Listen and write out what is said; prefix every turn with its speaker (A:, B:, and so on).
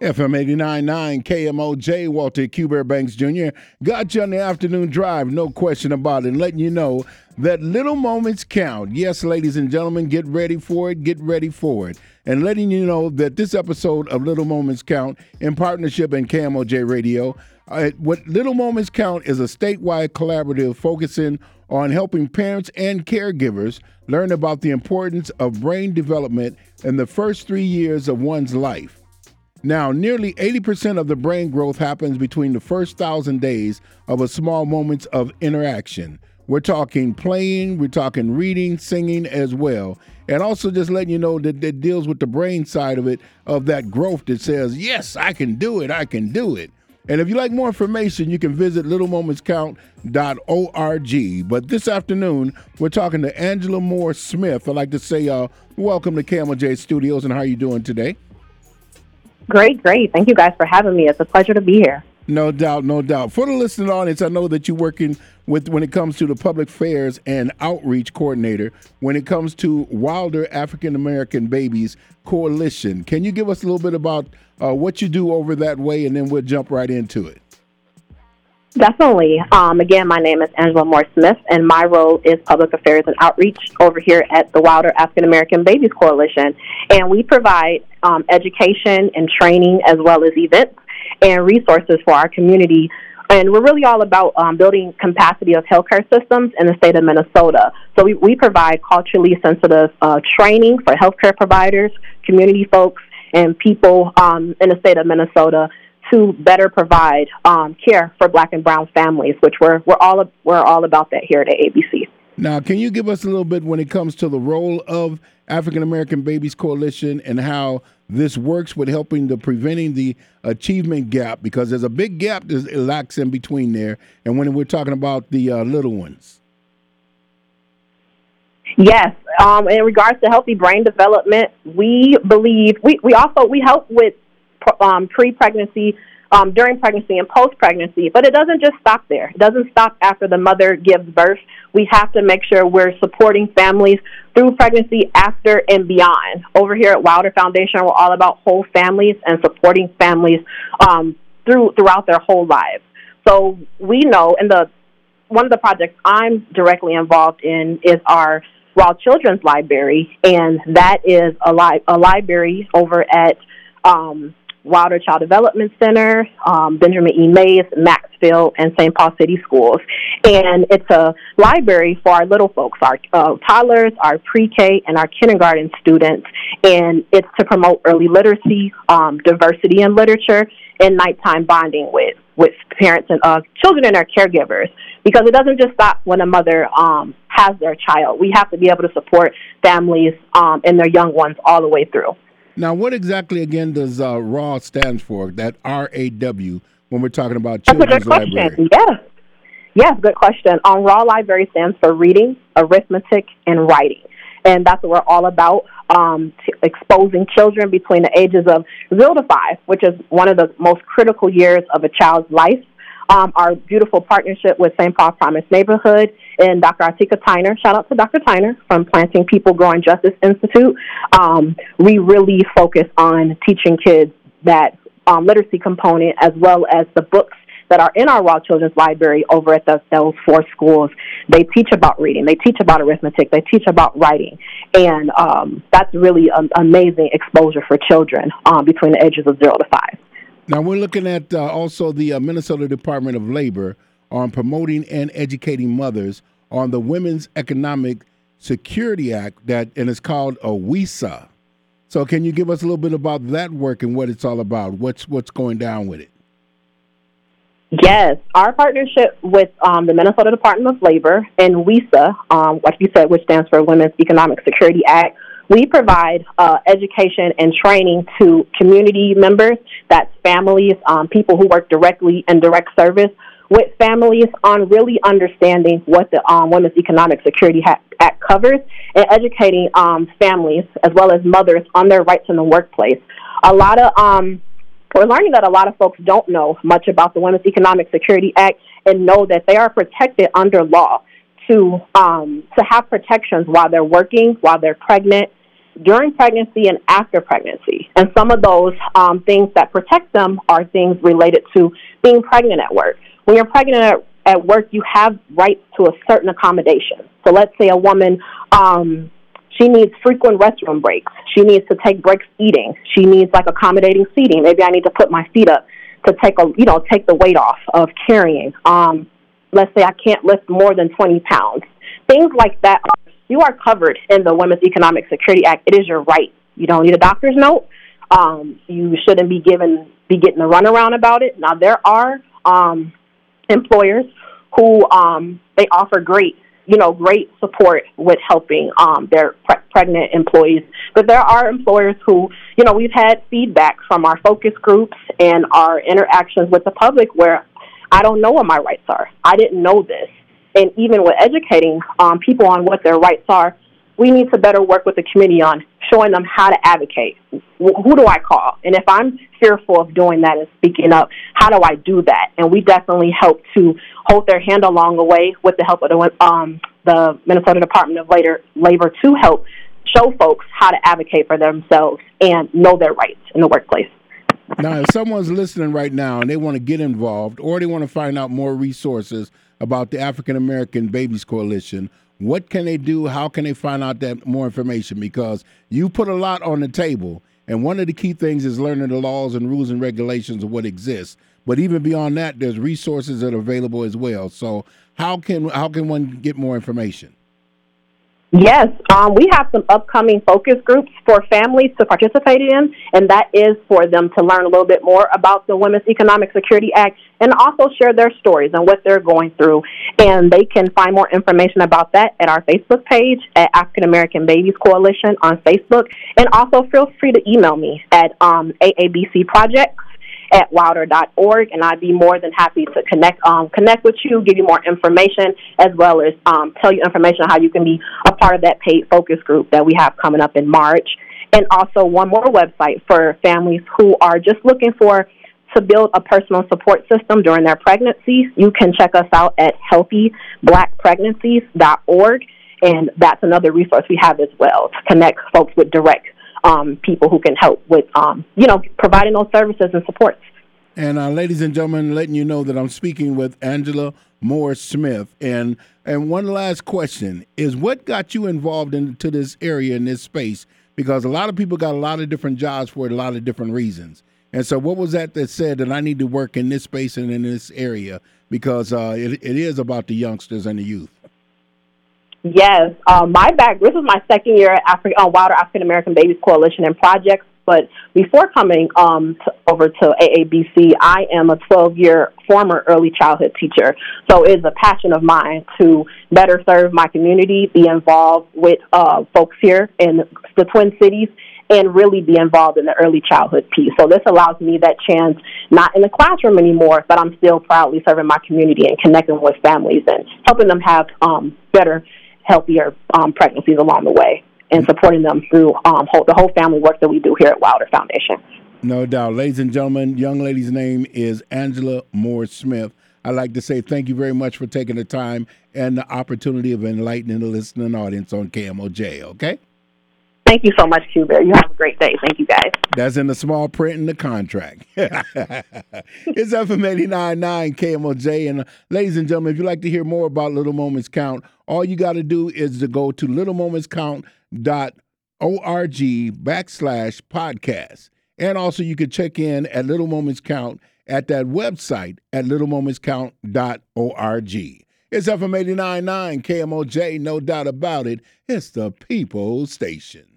A: FM 89.9 KMOJ, Walter Q Banks Jr. Got you on the afternoon drive, no question about it, letting you know that little moments count. Yes, ladies and gentlemen, get ready for it, get ready for it. And letting you know that this episode of Little Moments Count in partnership in KMOJ Radio, uh, what Little Moments Count is a statewide collaborative focusing on helping parents and caregivers learn about the importance of brain development in the first three years of one's life. Now, nearly 80% of the brain growth happens between the first thousand days of a small moments of interaction. We're talking playing, we're talking reading, singing as well. And also just letting you know that it deals with the brain side of it, of that growth that says, yes, I can do it, I can do it. And if you like more information, you can visit littlemomentscount.org. But this afternoon, we're talking to Angela Moore Smith. I'd like to say uh, welcome to KMOJ Studios, and how are you doing today?
B: Great, great. Thank you guys for having me. It's a pleasure to be here.
A: No doubt, no doubt. For the listening audience, I know that you're working with when it comes to the public affairs and outreach coordinator when it comes to Wilder African American Babies Coalition. Can you give us a little bit about uh, what you do over that way, and then we'll jump right into it.
B: Definitely. Um, again, my name is Angela Moore Smith, and my role is public affairs and outreach over here at the Wilder African American Babies Coalition. And we provide um, education and training as well as events and resources for our community. And we're really all about um, building capacity of healthcare systems in the state of Minnesota. So we, we provide culturally sensitive uh, training for healthcare providers, community folks, and people um, in the state of Minnesota to better provide um, care for Black and Brown families, which we're we're all we're all about that here at ABC.
A: Now, can you give us a little bit when it comes to the role of African American Babies Coalition and how this works with helping the preventing the achievement gap? Because there's a big gap that lacks in between there, and when we're talking about the uh, little ones.
B: Yes, um, in regards to healthy brain development, we believe we, we also we help with um, pre-pregnancy, um, during pregnancy, and post-pregnancy. But it doesn't just stop there. It doesn't stop after the mother gives birth. We have to make sure we're supporting families through pregnancy, after, and beyond. Over here at Wilder Foundation, we're all about whole families and supporting families um, through throughout their whole lives. So we know, and the one of the projects I'm directly involved in is our Raw Children's Library, and that is a, li- a library over at um, Wilder Child Development Center, um, Benjamin E. Mays, Maxfield, and St. Paul City Schools. And it's a library for our little folks, our uh, toddlers, our pre-K, and our kindergarten students. And it's to promote early literacy, um, diversity in literature, and nighttime bonding with with parents and uh, children and their caregivers. Because it doesn't just stop when a mother um, has their child. We have to be able to support families um, and their young ones all the way through.
A: Now, what exactly again does uh, RAW stand for? That R A W when we're talking about children's library.
B: Yes, yes, good question. Um, RAW Library stands for Reading, Arithmetic, and Writing, and that's what we're all about. Um, exposing children between the ages of zero to five, which is one of the most critical years of a child's life um, our beautiful partnership with St. Paul Promise Neighborhood and Dr. Artika Tyner. Shout out to Dr. Tyner from Planting People Growing Justice Institute. Um, we really focus on teaching kids that um, literacy component as well as the books that are in our Raw Children's Library over at the, those four schools. They teach about reading, they teach about arithmetic, they teach about writing, and um, that's really an amazing exposure for children um, between the ages of zero to five.
A: Now we're looking at uh, also the uh, Minnesota Department of Labor on promoting and educating mothers on the Women's Economic Security Act that and it's called a WESA. So can you give us a little bit about that work and what it's all about? What's what's going down with it?
B: Yes, our partnership with um, the Minnesota Department of Labor and WESA, um, like you said, which stands for Women's Economic Security Act, we provide uh, education and training to community members, that's families, um, people who work directly in direct service with families on really understanding what the um, Women's Economic Security Act covers and educating um, families as well as mothers on their rights in the workplace. A lot of um, we're learning that a lot of folks don't know much about the Women's Economic Security Act and know that they are protected under law to um, to have protections while they're working, while they're pregnant, during pregnancy and after pregnancy. And some of those um, things that protect them are things related to being pregnant at work. When you're pregnant at, at work, you have rights to a certain accommodation. So let's say a woman, um, she needs frequent restroom breaks. She needs to take breaks eating. She needs like accommodating seating. Maybe I need to put my feet up to take a, you know, take the weight off of carrying. Um, let's say I can't lift more than 20 pounds. Things like that are you are covered in the Women's Economic Security Act. It is your right. You don't need a doctor's note. Um, you shouldn't be given be getting a runaround about it. Now there are um, employers who um, they offer great you know great support with helping um, their pre- pregnant employees, but there are employers who you know we've had feedback from our focus groups and our interactions with the public where I don't know what my rights are. I didn't know this and even with educating um, people on what their rights are, we need to better work with the community on showing them how to advocate. Who do I call? And if I'm fearful of doing that and speaking up, how do I do that? And we definitely help to hold their hand along the way with the help of the, um, the Minnesota Department of Labor, Labor to help show folks how to advocate for themselves and know their rights in the workplace.
A: Now, if someone's listening right now and they want to get involved or they want to find out more resources about the African American Babies Coalition, what can they do? How can they find out that more information? Because you put a lot on the table, and one of the key things is learning the laws and rules and regulations of what exists. But even beyond that, there's resources that are available as well. So how can how can one get more information?
B: Yes, um, we have some upcoming focus groups for families to participate in, and that is for them to learn a little bit more about the Women's Economic Security Act and also share their stories and what they're going through. And they can find more information about that at our Facebook page at African American Babies Coalition on Facebook. And also feel free to email me at um, AABC Projects at wilder.org, and I'd be more than happy to connect um, connect with you, give you more information, as well as um, tell you information on how you can be a part of that paid focus group that we have coming up in March. And also one more website for families who are just looking for to build a personal support system during their pregnancy. You can check us out at healthyblackpregnancies.org, and that's another resource we have as well to connect folks with direct um, people who can help with, um, you know, providing those services and supports.
A: And uh, ladies and gentlemen, letting you know that I'm speaking with Angela Moore Smith. And and one last question is, what got you involved into this area in this space? Because a lot of people got a lot of different jobs for a lot of different reasons. And so, what was that that said that I need to work in this space and in this area because uh, it, it is about the youngsters and the youth?
B: Yes, um, my back. This is my second year at Afri- uh, Wilder African American Babies Coalition and Projects. But before coming um, to, over to AABC, I am a 12 year former early childhood teacher. So it's a passion of mine to better serve my community, be involved with uh, folks here in the Twin Cities, and really be involved in the early childhood piece. So this allows me that chance, not in the classroom anymore, but I'm still proudly serving my community and connecting with families and helping them have um, better healthier um, pregnancies along the way and supporting them through um, whole, the whole family work that we do here at Wilder Foundation.
A: No doubt. Ladies and gentlemen, young lady's name is Angela Moore Smith. I'd like to say thank you very much for taking the time and the opportunity of enlightening the listening audience on KMOJ, okay?
B: Thank you so much, Q Bear. You have a great day. Thank you, guys.
A: That's in the small print in the contract. it's FM 89.9 KMOJ. And uh, ladies and gentlemen, if you'd like to hear more about Little Moments Count, all you got to do is to go to littlemomentscount.org backslash podcast. And also you can check in at Little Moments Count at that website at littlemomentscount.org. It's FM 89.9 KMOJ, no doubt about it. It's the People Station.